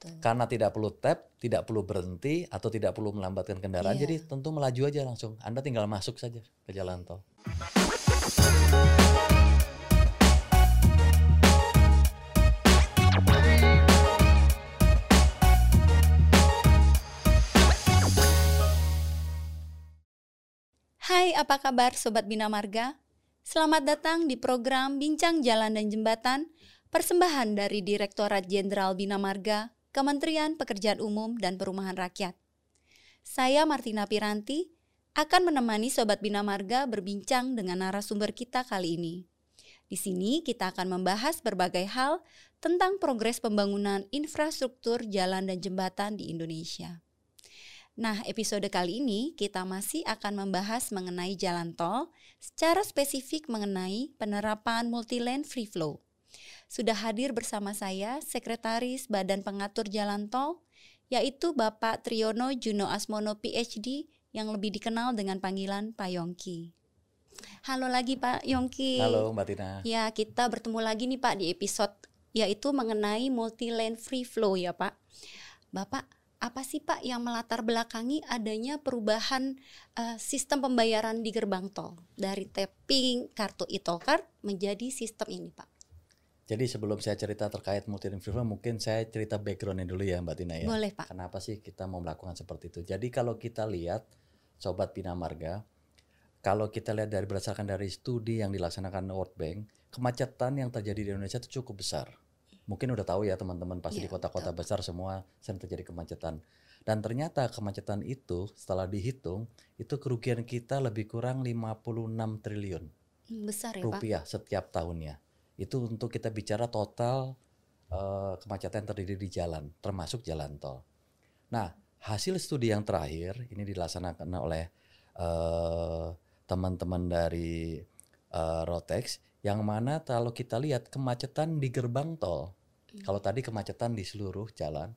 betul. Karena tidak perlu tap, tidak perlu berhenti atau tidak perlu melambatkan kendaraan. Iya. Jadi tentu melaju aja langsung. Anda tinggal masuk saja ke jalan tol. Hai, apa kabar Sobat Bina Marga? Selamat datang di program Bincang Jalan dan Jembatan, persembahan dari Direktorat Jenderal Bina Marga, Kementerian Pekerjaan Umum dan Perumahan Rakyat. Saya Martina Piranti akan menemani Sobat Bina Marga berbincang dengan narasumber kita kali ini. Di sini kita akan membahas berbagai hal tentang progres pembangunan infrastruktur jalan dan jembatan di Indonesia. Nah, episode kali ini kita masih akan membahas mengenai jalan tol, secara spesifik mengenai penerapan multilane free flow. Sudah hadir bersama saya Sekretaris Badan Pengatur Jalan Tol, yaitu Bapak Triyono Juno Asmono PhD yang lebih dikenal dengan panggilan Pak Yongki. Halo lagi Pak Yongki. Halo Mbak Tina. Ya, kita bertemu lagi nih Pak di episode yaitu mengenai multilane free flow ya Pak. Bapak, apa sih Pak yang melatar belakangi adanya perubahan uh, sistem pembayaran di gerbang tol dari tapping kartu e-tol card menjadi sistem ini Pak? Jadi sebelum saya cerita terkait multi flow, mungkin saya cerita backgroundnya dulu ya Mbak Tina ya. Boleh Pak. Kenapa sih kita mau melakukan seperti itu? Jadi kalau kita lihat Sobat Bina Marga, kalau kita lihat dari berdasarkan dari studi yang dilaksanakan World Bank, kemacetan yang terjadi di Indonesia itu cukup besar. Mungkin udah tahu ya teman-teman pasti Iya, di kota-kota betul. besar semua sering terjadi kemacetan. Dan ternyata kemacetan itu setelah dihitung itu kerugian kita lebih kurang 56 triliun Besar ya Pak? rupiah setiap tahunnya. Itu untuk kita bicara total eh, kemacetan yang terjadi di jalan, termasuk jalan tol. Nah, hasil studi yang terakhir ini dilaksanakan oleh eh, teman-teman dari eh, Rotex, yang mana kalau kita lihat kemacetan di gerbang tol, kalau tadi kemacetan di seluruh jalan,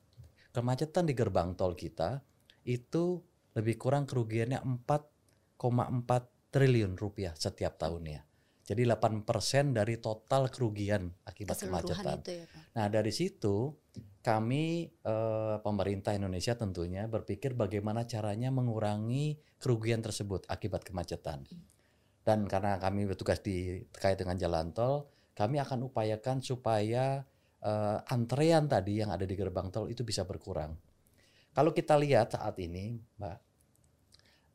kemacetan di gerbang tol kita itu lebih kurang kerugiannya 4,4 triliun rupiah setiap tahunnya. Jadi 8% dari total kerugian akibat kemacetan. ya Pak? Nah dari situ kami eh, pemerintah Indonesia tentunya berpikir bagaimana caranya mengurangi kerugian tersebut akibat kemacetan. Dan karena kami bertugas di terkait dengan jalan tol, kami akan upayakan supaya eh, antrean tadi yang ada di gerbang tol itu bisa berkurang. Kalau kita lihat saat ini, Mbak,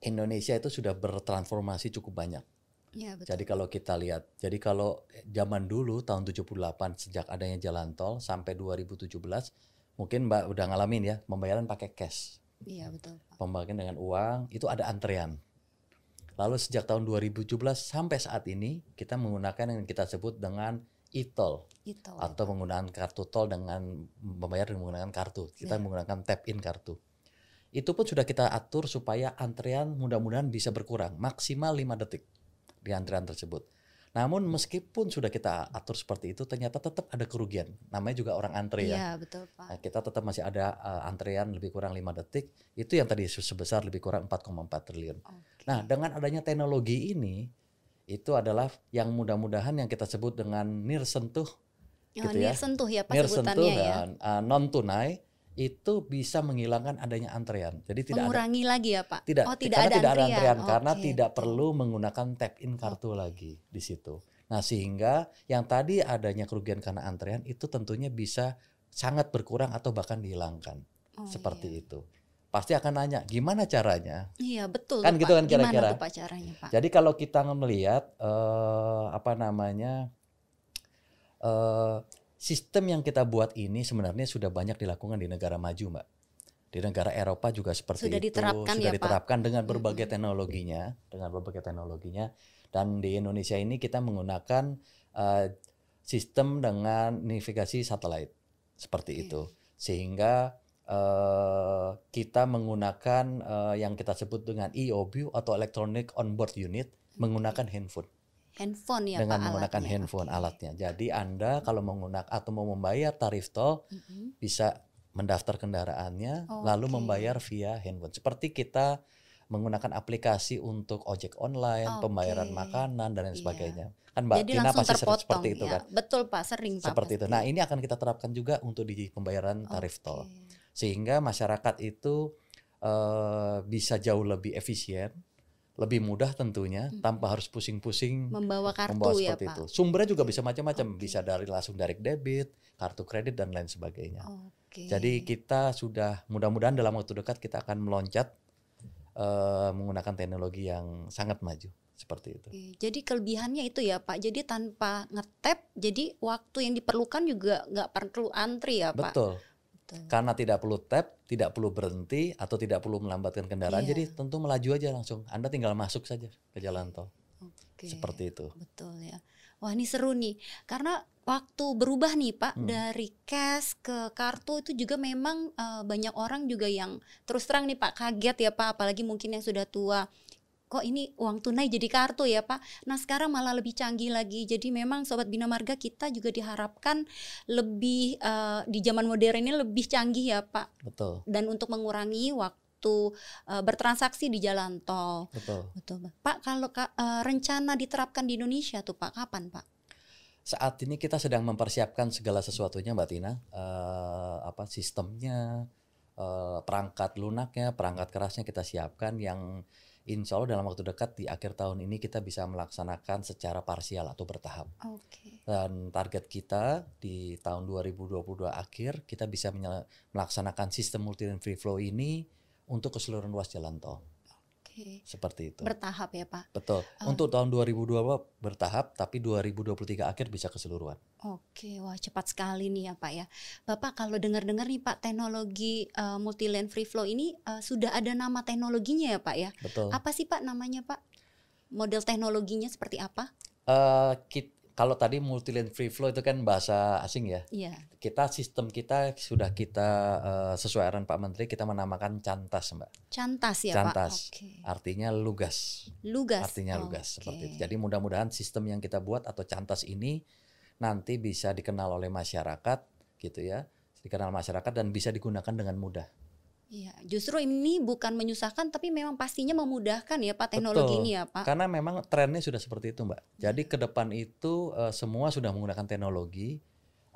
Indonesia itu sudah bertransformasi cukup banyak. Iya betul. Jadi kalau kita lihat, jadi kalau zaman dulu tahun 78 sejak adanya jalan tol sampai 2017, mungkin Mbak udah ngalamin ya, pembayaran pakai cash, Iya betul Pak. pembayaran dengan uang, itu ada antrean. Lalu sejak tahun 2017 sampai saat ini kita menggunakan yang kita sebut dengan e-tol Itu. atau menggunakan kartu tol dengan membayar dengan menggunakan kartu. Kita Ya. menggunakan tap in kartu. Itu pun sudah kita atur supaya antrean mudah-mudahan bisa berkurang maksimal 5 detik di antrean tersebut. Namun meskipun sudah kita atur seperti itu ternyata tetap ada kerugian. Namanya juga orang antre ya. Iya betul Pak. Nah, kita tetap masih ada uh, antrean lebih kurang 5 detik. Itu yang tadi sebesar lebih kurang 4,4 triliun. Oke. Nah, dengan adanya teknologi ini itu adalah yang mudah-mudahan yang kita sebut dengan nir sentuh Oh, gitu ya. nir sentuh ya Pak nir sentuh sebutannya ya. uh, non tunai itu bisa menghilangkan adanya antrean. Jadi tidak ada Mengurangi lagi ya Pak? tidak oh tidak karena ada tidak ada antrian. antrean karena Oke, tidak perlu menggunakan tap in kartu lagi di situ. Nah, sehingga yang tadi adanya kerugian karena antrean itu tentunya bisa sangat berkurang atau bahkan dihilangkan. Oh, seperti iya. itu. Pasti akan nanya, gimana caranya? Iya betul Kan gitu Pak. kan kira-kira. Gimana tuh Pak caranya Pak? Jadi kalau kita melihat eh, apa namanya eh, sistem yang kita buat ini sebenarnya sudah banyak dilakukan di negara maju, Mbak. Di negara Eropa juga seperti Sudah itu, diterapkan sudah ya, Pak? diterapkan dengan berbagai teknologinya, dengan berbagai teknologinya. Dan di Indonesia ini kita menggunakan eh, sistem dengan navigasi satelit seperti Oke. itu, sehingga eh, kita menggunakan eh, yang kita sebut dengan EOB atau Electronic Onboard Unit menggunakan handphone Handphone ya dengan Pak menggunakan alatnya. handphone Oke. alatnya. Jadi Anda kalau menggunakan atau mau membayar tarif tol Mhm. bisa mendaftar kendaraannya Oh, lalu membayar via handphone. Seperti kita menggunakan aplikasi untuk ojek online, Oke. pembayaran makanan dan lain Iya. sebagainya. Kan Mbak Jadi Tina pasti sering terpotong seperti itu ya. kan. Betul Pak, sering Pak. Seperti itu. pasti. Nah, ini akan kita terapkan juga untuk di pembayaran tarif tol. Oke. Sehingga masyarakat itu eh, bisa jauh lebih efisien, lebih mudah tentunya Mm. tanpa harus pusing-pusing Membawa kartu membawa ya seperti Pak. itu. Sumbernya juga bisa macam-macam, Oke. bisa dari langsung direct debit, kartu kredit dan lain sebagainya. Oke. Jadi kita sudah mudah-mudahan dalam waktu dekat kita akan meloncat eh, menggunakan teknologi yang sangat maju seperti itu. Oke, Jadi kelebihannya itu ya Pak. Jadi tanpa ngetap, jadi waktu yang diperlukan juga nggak perlu antri ya Pak. Betul. Betul. Karena tidak perlu tap, tidak perlu berhenti atau tidak perlu melambatkan kendaraan. Iya. Jadi tentu melaju aja langsung. Anda tinggal masuk saja ke jalan tol. Oke. Seperti itu. Betul ya. Wah ini seru nih. Karena waktu berubah nih Pak Hmm. dari cash ke kartu itu juga memang eh, banyak orang juga yang terus terang nih Pak kaget ya Pak. Apalagi mungkin yang sudah tua. Kok ini uang tunai jadi kartu ya Pak? Nah sekarang malah lebih canggih lagi. Jadi memang Sobat Bina Marga kita juga diharapkan lebih eh, di zaman modern ini lebih canggih ya Pak. Betul. Dan untuk mengurangi waktu eh, bertransaksi di jalan tol. Betul. Betul, Pak. Kalau eh, rencana diterapkan di Indonesia tuh, Pak, kapan, Pak? Saat ini kita sedang mempersiapkan segala sesuatunya Mbak Tina. Eh, apa sistemnya, eh, perangkat lunaknya, perangkat kerasnya kita siapkan yang insya Allah dalam waktu dekat di akhir tahun ini kita bisa melaksanakan secara parsial atau bertahap. Oke. Dan target kita di tahun 2022 akhir kita bisa melaksanakan sistem multi free flow ini untuk keseluruhan ruas jalan tol. Oke. Seperti itu. Bertahap ya, Pak. Betul. Oh. Untuk tahun 2022 bertahap tapi 2023 akhir bisa keseluruhan. Oke, wah cepat sekali nih ya, Pak ya. Bapak kalau dengar-dengar nih, Pak, teknologi eh, multi lane free flow ini eh, sudah ada nama teknologinya ya, Pak ya? Betul. Apa sih, Pak, namanya, Pak? Model teknologinya seperti apa? Eh, kit- kalau tadi multi lane free flow itu kan bahasa asing ya. Iya. Kita sistem kita sudah kita eh, sesuai arahan Pak Menteri kita menamakan cantas, Mbak. Cantas ya, Cantas. Pak? Oke. Artinya lugas. Lugas. Artinya lugas seperti itu. Jadi mudah-mudahan sistem yang kita buat atau cantas ini nanti bisa dikenal oleh masyarakat gitu ya. Dikenal masyarakat dan bisa digunakan dengan mudah. Iya, justru ini bukan menyusahkan tapi memang pastinya memudahkan ya Pak teknologi Betul. ini ya Pak. Karena memang trennya sudah seperti itu, Mbak. Jadi ke depan itu eh, semua sudah menggunakan teknologi.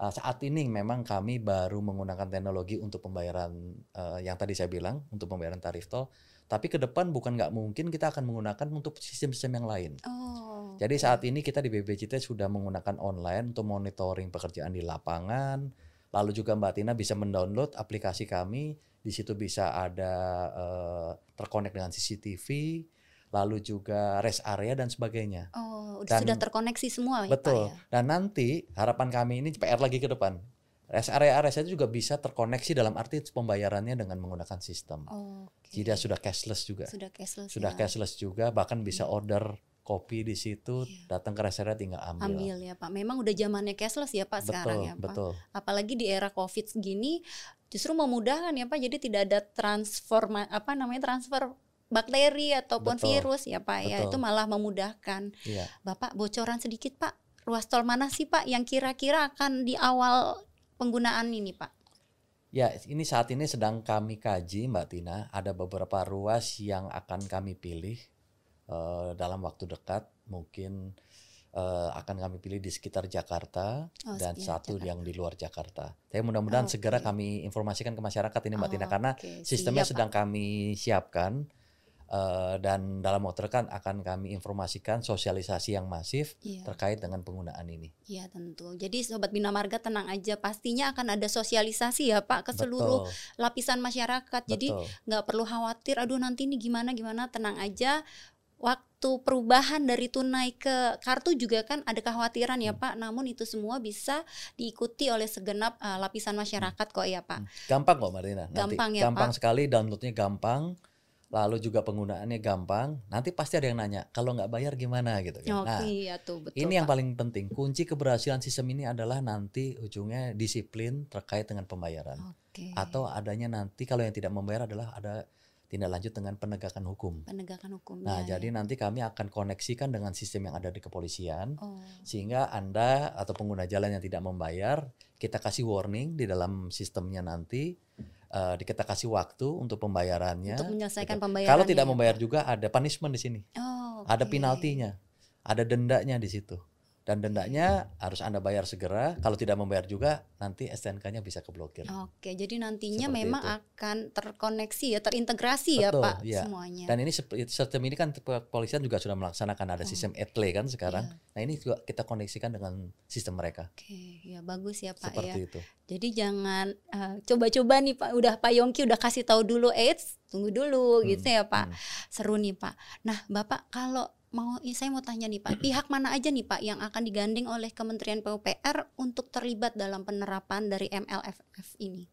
Eh, saat ini memang kami baru menggunakan teknologi untuk pembayaran eh, yang tadi saya bilang untuk pembayaran tarif tol. Tapi ke depan bukan nggak mungkin kita akan menggunakan untuk sistem-sistem yang lain. Oh. Jadi saat ini kita di BBCT sudah menggunakan online untuk monitoring pekerjaan di lapangan. Lalu juga Mbak Tina bisa mendownload aplikasi kami. Di situ bisa ada eh, terkonek dengan CCTV, lalu juga rest area dan sebagainya. Oh, Dan- sudah terkoneksi semua ya Betul. Pak ya. Dan nanti harapan kami ini PR lagi ke depan. Rest area area itu juga bisa terkoneksi dalam arti pembayarannya dengan menggunakan sistem. Oke. Jadi sudah cashless juga. Sudah cashless. Sudah ya. cashless juga, bahkan bisa order kopi di situ, Iya. datang ke rest area tinggal ambil. Ambil ya Pak. Memang udah zamannya cashless ya Pak betul, sekarang ya Pak. betul. Apalagi di era Covid segini justru memudahkan ya Pak. Jadi tidak ada transforma apa namanya transfer bakteri ataupun Betul. virus ya Pak ya. Betul. Itu malah memudahkan. Iya. Bapak bocoran sedikit Pak. Ruas tol mana sih Pak yang kira-kira akan di awal penggunaan ini Pak? Ya, ini saat ini sedang kami kaji, Mbak Tina. Ada beberapa ruas yang akan kami pilih eh, dalam waktu dekat. Mungkin eh, akan kami pilih di sekitar Jakarta Oh, dan sekitar satu Jakarta. yang di luar Jakarta. Tapi mudah-mudahan Oke. segera kami informasikan ke masyarakat ini, Mbak Tina, karena Oke, sistemnya siap, sedang Pak. kami siapkan. eh, dan dalam waktu dekat akan kami informasikan sosialisasi yang masif Iya. terkait dengan penggunaan ini. Iya tentu. Jadi sobat Bina Marga tenang aja, pastinya akan ada sosialisasi ya Pak ke seluruh Betul, lapisan masyarakat. Jadi betul. nggak perlu khawatir. Aduh nanti ini gimana gimana, tenang aja. Waktu perubahan dari tunai ke kartu juga kan ada kekhawatiran ya. Pak. Namun itu semua bisa diikuti oleh segenap uh, lapisan masyarakat kok ya Pak. Hmm. Gampang kok Marina. Nanti Gampang ya, gampang Pak? sekali downloadnya gampang, lalu juga penggunaannya gampang. Nanti pasti ada yang nanya, kalau nggak bayar gimana gitu kan. Oke Nah, iya tuh betul. ini yang Pak. paling penting. Kunci keberhasilan sistem ini adalah nanti ujungnya disiplin terkait dengan pembayaran. Oke. Atau adanya nanti kalau yang tidak membayar adalah ada tindak lanjut dengan penegakan hukum. penegakan hukumnya. Nah, ya. jadi nanti kami akan koneksikan dengan sistem yang ada di kepolisian Oh, sehingga Anda atau pengguna jalan yang tidak membayar, kita kasih warning di dalam sistemnya nanti uh, kita kasih waktu untuk pembayarannya. Untuk menyelesaikan gitu. pembayaran. Kalau tidak membayar juga ada punishment di sini. Oh, Ada penaltinya, ada dendanya di situ dan dendanya harus Anda bayar segera. Kalau tidak membayar juga nanti STNK-nya bisa keblokir. Oke, jadi nantinya Seperti memang itu. akan terkoneksi ya, terintegrasi ya Betul, Pak iya. semuanya. Dan ini sistem ini kan kepolisian juga sudah melaksanakan ada Oh. sistem etle kan sekarang. Iya. Nah ini juga kita koneksikan dengan sistem mereka. Oke, ya bagus ya Pak Seperti ya. itu. Jadi jangan eh, coba-coba nih Pak, udah Pak Yongki udah kasih tahu dulu, eits tunggu dulu Hmm, gitu ya Pak. hmm. Seru nih Pak. Nah Bapak kalau mau saya mau tanya nih Pak, pihak mana aja nih Pak yang akan digandeng oleh Kementerian PUPR untuk terlibat dalam penerapan dari MLFF ini?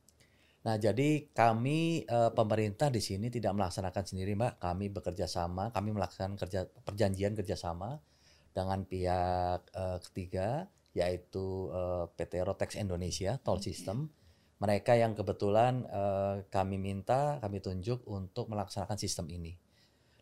Nah, jadi kami eh, pemerintah di sini tidak melaksanakan sendiri, Mbak. Kami bekerja sama, kami melaksanakan kerja perjanjian kerjasama dengan pihak eh, ketiga, yaitu eh, PT Rotex Indonesia Toll Oke. System. Mereka yang kebetulan eh, kami minta, kami tunjuk untuk melaksanakan sistem ini.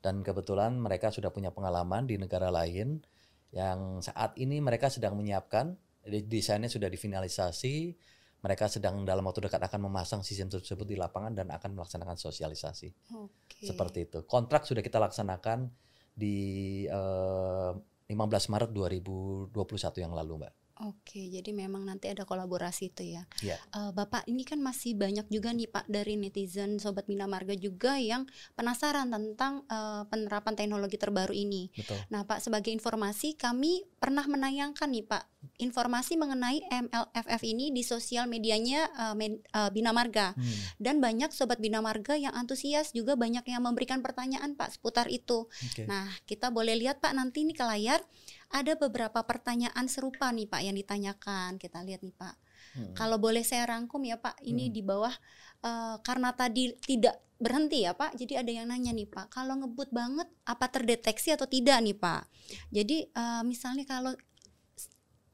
Dan kebetulan mereka sudah punya pengalaman di negara lain yang saat ini mereka sedang menyiapkan, desainnya sudah difinalisasi, mereka sedang dalam waktu dekat akan memasang sistem tersebut di lapangan dan akan melaksanakan sosialisasi Oke. seperti itu. Kontrak sudah kita laksanakan di eh, 15 Maret 2021 yang lalu, Mbak. Oke, jadi memang nanti ada kolaborasi itu ya. Iya. Eh, Bapak ini kan masih banyak juga nih Pak dari netizen Sobat Bina Marga juga yang penasaran tentang eh, penerapan teknologi terbaru ini. Betul. Nah Pak sebagai informasi kami pernah menayangkan nih Pak informasi mengenai MLFF ini di sosial medianya eh, med- eh, Bina Marga Hmm, dan banyak Sobat Bina Marga yang antusias juga banyak yang memberikan pertanyaan Pak seputar itu. oke. Nah, kita boleh lihat Pak nanti nih ke layar ada beberapa pertanyaan serupa nih Pak yang ditanyakan. Kita lihat nih Pak. Hmm. Kalau boleh saya rangkum ya Pak, ini Hmm. di bawah eh, karena tadi tidak berhenti ya Pak. Jadi ada yang nanya nih Pak, kalau ngebut banget apa terdeteksi atau tidak nih Pak? Jadi eh, misalnya kalau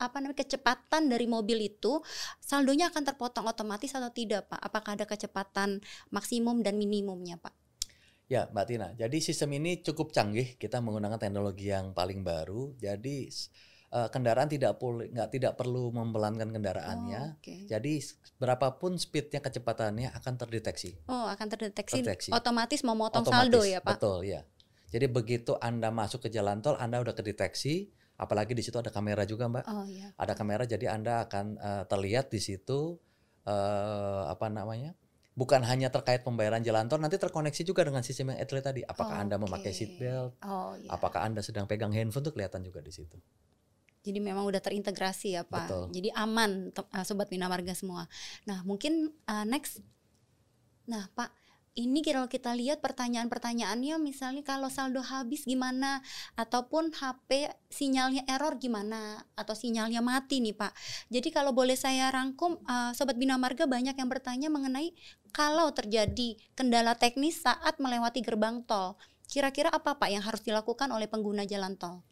apa namanya kecepatan dari mobil itu saldonya akan terpotong otomatis atau tidak Pak? Apakah ada kecepatan maksimum dan minimumnya Pak? Ya, Mbak Tina. Jadi sistem ini cukup canggih. Kita menggunakan teknologi yang paling baru. Jadi eh, kendaraan tidak perlu nggak tidak perlu mempelankan kendaraannya. Oh, Oke. Jadi berapapun speednya kecepatannya akan terdeteksi. Oh, akan terdeteksi, Terdeteksi. otomatis memotong Otomatis. saldo ya, Pak. Betul, ya. Jadi begitu Anda masuk ke jalan tol, Anda udah kedeteksi. Apalagi di situ ada kamera juga, Mbak. Oh iya. Ada kamera, jadi Anda akan eh, terlihat di situ eh, apa namanya? Bukan hanya terkait pembayaran jalan tol, nanti terkoneksi juga dengan sistem yang etle tadi. Apakah Anda memakai seat belt? Oh iya. Apakah Anda sedang pegang handphone tuh kelihatan juga di situ. Jadi memang udah terintegrasi ya, Pak. Betul. Jadi aman uh, sobat Bina Marga semua. Nah, mungkin uh, next Nah, Pak, ini kalau kita lihat pertanyaan-pertanyaannya misalnya kalau saldo habis gimana ataupun HP sinyalnya error gimana atau sinyalnya mati nih, Pak. Jadi kalau boleh saya rangkum uh, sobat Bina Marga banyak yang bertanya mengenai kalau terjadi kendala teknis saat melewati gerbang tol. Kira-kira apa Pak yang harus dilakukan oleh pengguna jalan tol?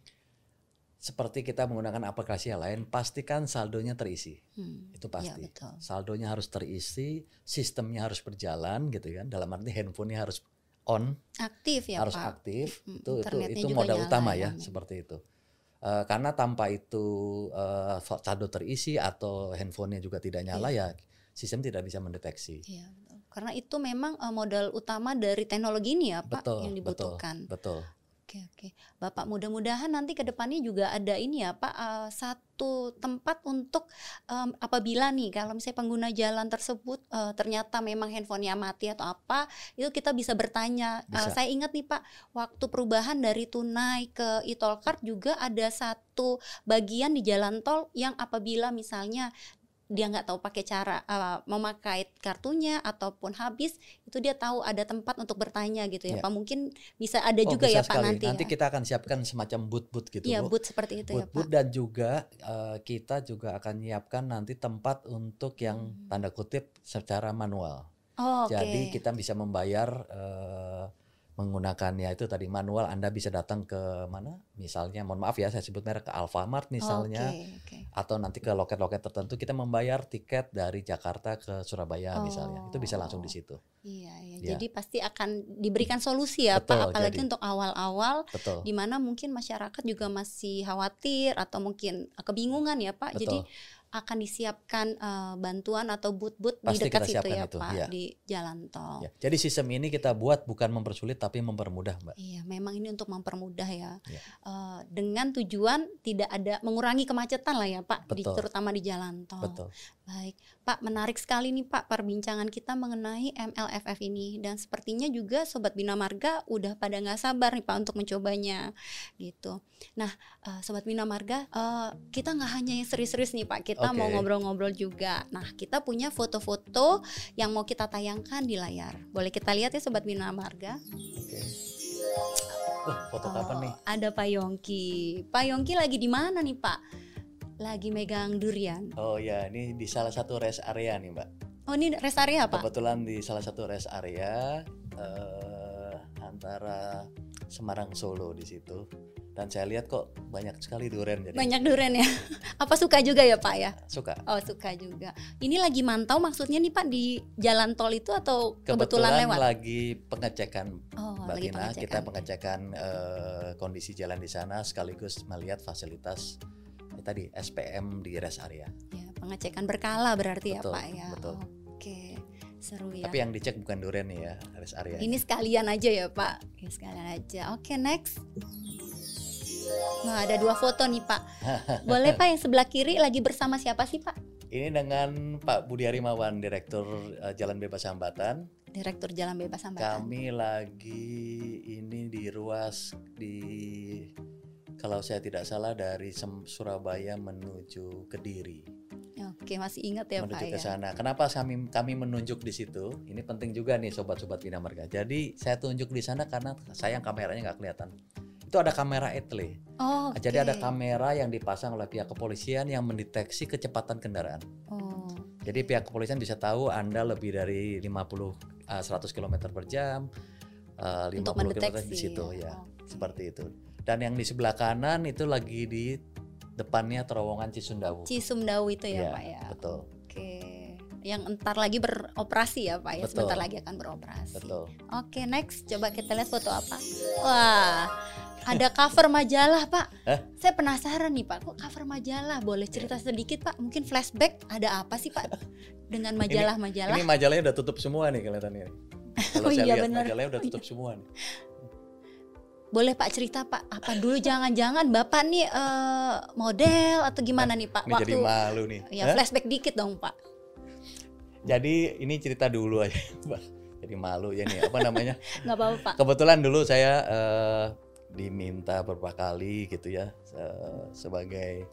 Seperti kita menggunakan aplikasi yang lain, pastikan saldonya terisi. Hmm, Itu ya, pasti. betul. Saldonya harus terisi, sistemnya harus berjalan gitu kan. Dalam arti handphonenya harus on, Aktif ya harus Pak. aktif. Mm, itu itu itu modal utama ya. ya, seperti itu. Eh, karena tanpa itu eh, saldo terisi atau handphonenya juga tidak nyala ya sistem tidak bisa mendeteksi. Iya, betul. Karena itu memang eh, modal utama dari teknologi ini ya Pak Betul, yang betul, dibutuhkan. betul. Oke oke, Bapak mudah-mudahan nanti ke depannya juga ada ini ya Pak eh, satu tempat untuk em, apabila nih kalau misalnya pengguna jalan tersebut eh, ternyata memang handphonenya mati atau apa itu kita bisa bertanya. Eh, Bisa. saya ingat nih Pak waktu perubahan dari tunai ke e-tol card juga ada satu bagian di jalan tol yang apabila misalnya dia nggak tahu pakai cara eh, memakai kartunya ataupun habis itu dia tahu ada tempat untuk bertanya gitu ya Ya. Pak mungkin bisa ada Oh, juga bisa ya Pak sekali. nanti ya. kita akan siapkan semacam booth-booth gitu. Bu. boot seperti itu ya, Boot-boot Pak. dan juga eh, kita juga akan menyiapkan nanti tempat untuk yang Hmm. tanda kutip secara manual. Oh, oke. Jadi kita bisa membayar eh, menggunakan ya itu tadi manual Anda bisa datang ke mana misalnya mohon maaf ya saya sebut merek ke Alfamart misalnya Oke, oke. atau nanti ke loket-loket tertentu kita membayar tiket dari Jakarta ke Surabaya misalnya itu bisa langsung di Oh. situ Iya, iya. Ya. Jadi pasti akan diberikan solusi ya, Betul, Pak. Apalagi jadi. untuk awal-awal di mana mungkin masyarakat juga masih khawatir atau mungkin kebingungan ya, Pak. Jadi betul akan disiapkan uh, bantuan atau booth-booth di dekat situ ya itu, Pak iya. di jalan tol. Ya. Jadi sistem ini kita buat bukan mempersulit tapi mempermudah, Mbak. Iya, memang ini untuk mempermudah ya. Iya. Eh, dengan tujuan tidak ada mengurangi kemacetan lah ya Pak, di, Betul. terutama di jalan tol. Betul. Baik, Pak, menarik sekali nih Pak perbincangan kita mengenai MLFF ini dan sepertinya juga Sobat Bina Marga udah pada nggak sabar nih Pak untuk mencobanya gitu. Nah, eh, Sobat Bina Marga, eh, kita nggak hanya yang serius-serius nih Pak, kita mau Oke. ngobrol-ngobrol juga. Nah, kita punya foto-foto yang mau kita tayangkan di layar. Boleh kita lihat ya Sobat Bina Marga? Oke. Wah, foto kapan Oh, nih? Ada Pak Yongki. Pak Yongki lagi di mana nih Pak? Lagi megang durian. Oh ya, ini di salah satu rest area nih, Mbak. Oh ini rest area Pak? Kebetulan di salah satu rest area eh, antara Semarang Solo di situ. Dan saya lihat kok banyak sekali durian jadi Banyak durian ya. Apa suka juga ya Pak ya? suka. Oh suka juga. Ini lagi mantau maksudnya nih Pak di jalan tol itu atau kebetulan, lewat? lagi pengecekan Oh Mbak lagi Tina, kita pengecekan. pengecekan eh, kondisi jalan di sana sekaligus melihat fasilitas eh, tadi SPM di rest area. Ya, pengecekan berkala berarti ya Betul, Pak ya. betul. Oke seru ya. Tapi yang dicek bukan durian nih ya, rest area. Ini sekalian aja ya Pak. Ini sekalian aja. Oke next. Nah ada dua foto nih Pak. Boleh Pak yang sebelah kiri lagi bersama siapa sih Pak? Ini dengan Pak Budi Harimawan, Direktur eh, Jalan Bebas Hambatan. Direktur Jalan Bebas Hambatan. Kami lagi ini di ruas di kalau saya tidak salah dari Surabaya menuju Kediri. Oke masih ingat ya Pak menuju ke ya. sana. Kenapa kami kami menunjuk di situ? Ini penting juga nih sobat-sobat Bina Marga. Jadi saya tunjuk di sana karena sayang kameranya nggak kelihatan. Itu ada kamera etle. Oh, Jadi ada kamera yang dipasang oleh pihak kepolisian yang mendeteksi kecepatan kendaraan. Oh, Jadi pihak kepolisian bisa tahu Anda lebih dari 50 uh, 100 km per jam, uh, 50 untuk km mendeteksi di situ ya. Oke. Seperti itu. Dan yang di sebelah kanan itu lagi di depannya terowongan Cisundawu. Cisumdawu itu ya, Iya, Pak ya. Betul. Oke. Yang entar lagi beroperasi ya Pak ya. Betul. Sebentar lagi akan beroperasi. Betul. Oke, next coba kita lihat foto apa. Wah, ada cover majalah Pak. Hah? Saya penasaran nih Pak, kok cover majalah? Boleh cerita sedikit Pak? Mungkin flashback ada apa sih Pak dengan majalah-majalah? Ini majalahnya udah tutup semua nih kelihatannya. Kalau Oh saya iya, lihat benar. majalahnya udah tutup semua nih. Boleh Pak cerita Pak, apa dulu jangan-jangan Bapak nih eh, model atau gimana nih Pak? Ini jadi malu nih. ya Hah? flashback dikit dong Pak. Jadi ini cerita dulu aja, Mbak. Jadi malu ya nih. Apa namanya? Nggak apa-apa Pak. Kebetulan dulu saya eh, diminta beberapa kali gitu ya eh, sebagai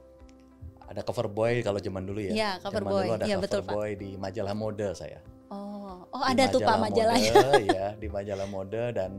ada cover boy kalau zaman dulu ya. Iya, cover Zaman boy. Dulu ada Iya, cover betul, Pak. boy di majalah mode saya. Oh, oh Di ada tuh Pak majalah majalahnya. Mode, ya, di majalah mode dan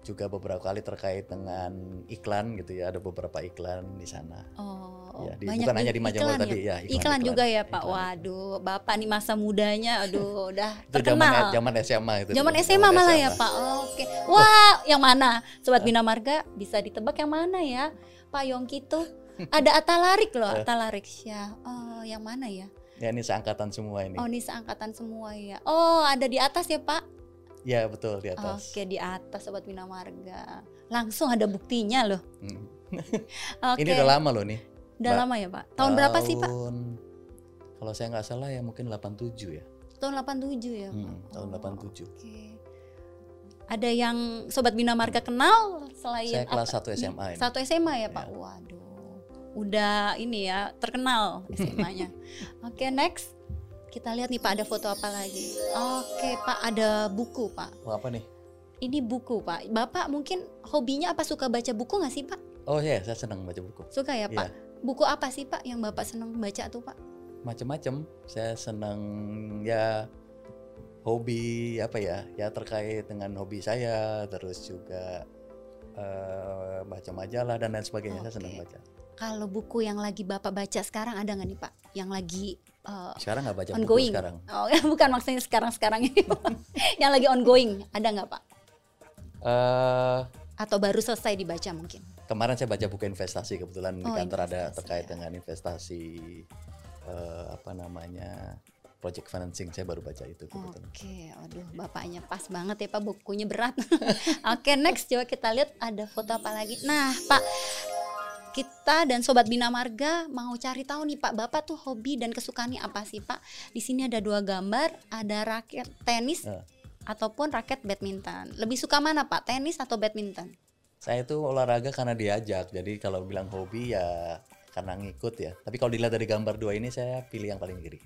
juga beberapa kali terkait dengan iklan gitu ya. Ada beberapa iklan di sana. Oh, Ya, di- banyak bukan hanya di majalah iklan tadi ya, iklan, iklan-iklan. juga ya Pak. Iklan. Waduh, Bapak nih masa mudanya, aduh udah terkenal. zaman SMA itu. Zaman dulu, SMA malah ya SMA. Pak. Oke. Wah, yang mana? Sobat Bina Marga bisa ditebak yang mana ya? Pak Yongki tuh ada Atalarik loh. Atalarik ya. Oh, yang mana ya? Ya ini seangkatan semua ini. Oh, ini seangkatan semua ya. Oh, ada di atas ya Pak? Ya betul di atas. Oke, di atas Sobat Bina Marga. Langsung ada buktinya loh. Hmm. Oke. Ini udah lama loh nih. Udah lama ya Pak? Tahun berapa sih Pak? Tahun kalau saya nggak salah ya mungkin 87 ya. Tahun 87 ya Pak? Hmm, tahun Oh, 87. Oke. Ada yang Sobat Bina Marga kenal selain Saya kelas apa? 1 SMA ini. Satu SMA ya Pak? Ya. Waduh. Udah ini ya terkenal SMA-nya. Oke next. Kita lihat nih Pak ada foto apa lagi. Oke Pak ada buku Pak. Oh, apa nih? Ini buku Pak. Bapak mungkin hobinya apa suka baca buku nggak sih Pak? Oh ya, saya senang baca buku. Suka ya Pak? Buku apa sih Pak yang Bapak senang baca tuh Pak? Macam-macam. Saya senang ya hobi apa ya? Ya terkait dengan hobi saya, terus juga eh, baca majalah dan lain sebagainya. Saya senang baca. Kalau buku yang lagi Bapak baca sekarang ada nggak nih Pak? Yang lagi eh, Sekarang nggak baca ongoing. buku sekarang. Oh, bukan maksudnya sekarang-sekarang ini. yang lagi ongoing, ada nggak Pak? Eh, Atau baru selesai dibaca mungkin? kemarin saya baca buku investasi kebetulan di Oh, kantor ada terkait ya. dengan investasi eh, apa namanya project financing saya baru baca itu kebetulan. Oke, aduh bapaknya pas banget ya Pak, bukunya berat. Oke, next coba kita lihat ada foto apa lagi. Nah, Pak, kita dan sobat Bina Marga mau cari tahu nih Pak, Bapak tuh hobi dan kesukaannya apa sih Pak? Di sini ada dua gambar, ada raket tenis Eh. ataupun raket badminton. Lebih suka mana Pak, tenis atau badminton? Saya itu olahraga karena diajak. Jadi kalau bilang hobi ya karena ngikut ya. Tapi kalau dilihat dari gambar dua ini saya pilih yang paling kiri.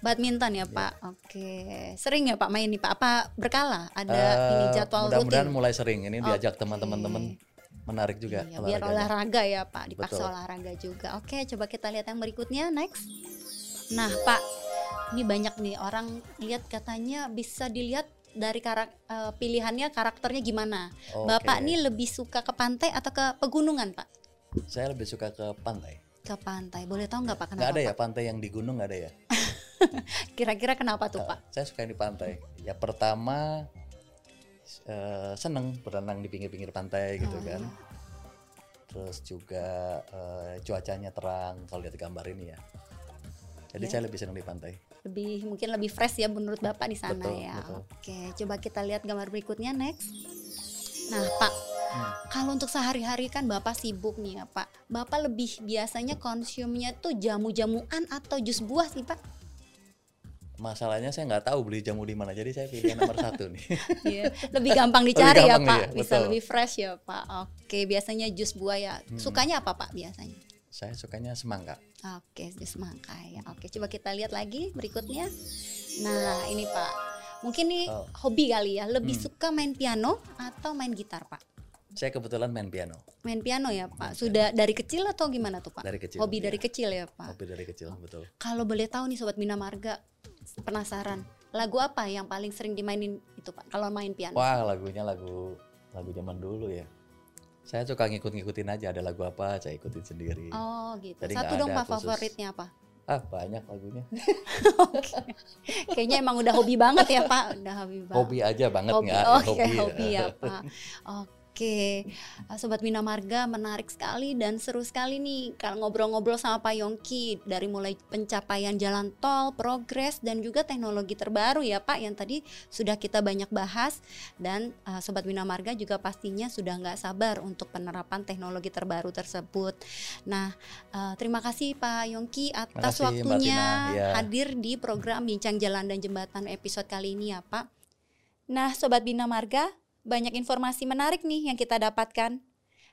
Badminton ya Pak. Oke. Sering ya Pak main nih Pak? Apa berkala? Ada Eh, ini jadwal Mudah-mudahan rutin? mulai sering. Ini diajak teman-teman teman menarik juga. Iya, biar olahraga ya Pak, dipaksa Betul. olahraga juga. Oke, coba kita lihat yang berikutnya, next. Nah Pak, ini banyak nih orang lihat katanya bisa dilihat dari karak, eh, pilihannya karakternya gimana. Oke. Bapak nih lebih suka ke pantai atau ke pegunungan Pak? Saya lebih suka ke pantai. Ke pantai, boleh tahu nggak Pak Nggak kenapa? ada ya Pak? pantai yang di gunung nggak ada ya. Kira-kira kenapa tuh Pak? Saya suka yang di pantai. Ya pertama eh, seneng berenang di pinggir-pinggir pantai gitu Oh, kan. iya. Terus juga eh, cuacanya terang kalau lihat gambar ini ya. Jadi Ya. saya lebih senang di pantai. Lebih mungkin lebih fresh ya menurut Bapak di sana Betul, ya. betul. Oke, coba kita lihat gambar berikutnya next. Nah, Pak, Hmm. kalau untuk sehari-hari kan Bapak sibuk nih ya, Pak. Bapak lebih biasanya konsumnya tuh jamu-jamuan atau jus buah sih, Pak? Masalahnya saya nggak tahu beli jamu di mana. Jadi saya pilih nomor satu nih. Iya, lebih gampang dicari ya, gampang Pak. iya, Bisa betul. lebih fresh ya, Pak. Oke, biasanya jus buah ya. Hmm. Sukanya apa, Pak, biasanya? saya sukanya semangka. Oke, jus mangga ya. Oke, coba kita lihat lagi berikutnya. Nah, ini Pak. Mungkin nih Oh. hobi kali ya. Lebih Hmm. suka main piano atau main gitar, Pak? Saya kebetulan main piano Main piano ya, Pak. Sudah dari kecil atau gimana tuh, Pak? dari kecil. Hobi iya. dari kecil ya, Pak. Hobi dari kecil betul. Kalau boleh tahu nih sobat Bina Marga, penasaran. Lagu apa yang paling sering dimainin itu, Pak? Kalau main piano? Wah lagunya lagu lagu zaman dulu ya. Saya suka ngikut-ngikutin aja ada lagu apa saya ikutin sendiri. Oh, gitu. Jadi Satu dong, Pak, khusus. favoritnya apa? Ah banyak lagunya. Kayaknya emang udah hobi banget ya, Pak. Udah hobi banget. Hobi aja banget hobi. nggak? Oh, hobi, hobi ya, Pak. Oke, Uh, Sobat Bina Marga menarik sekali dan seru sekali nih kalau ngobrol-ngobrol sama Pak Yongki dari mulai pencapaian jalan tol, progres dan juga teknologi terbaru ya Pak yang tadi sudah kita banyak bahas dan uh, Sobat Bina Marga juga pastinya sudah nggak sabar untuk penerapan teknologi terbaru tersebut. Nah, uh, terima kasih Pak Yongki atas Mbak waktunya. Ya. hadir di program Bincang Jalan dan Jembatan episode kali ini ya Pak. Nah, Sobat Bina Marga, banyak informasi menarik nih yang kita dapatkan.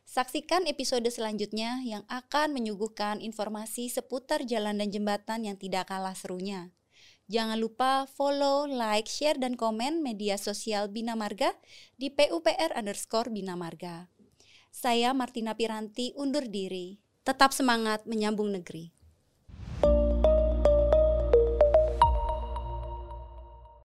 Saksikan episode selanjutnya yang akan menyuguhkan informasi seputar jalan dan jembatan yang tidak kalah serunya. Jangan lupa follow, like, share, dan komen media sosial Bina Marga di PUPR underscore Bina Marga. Saya Martina Piranti undur diri. Tetap semangat menyambung negeri.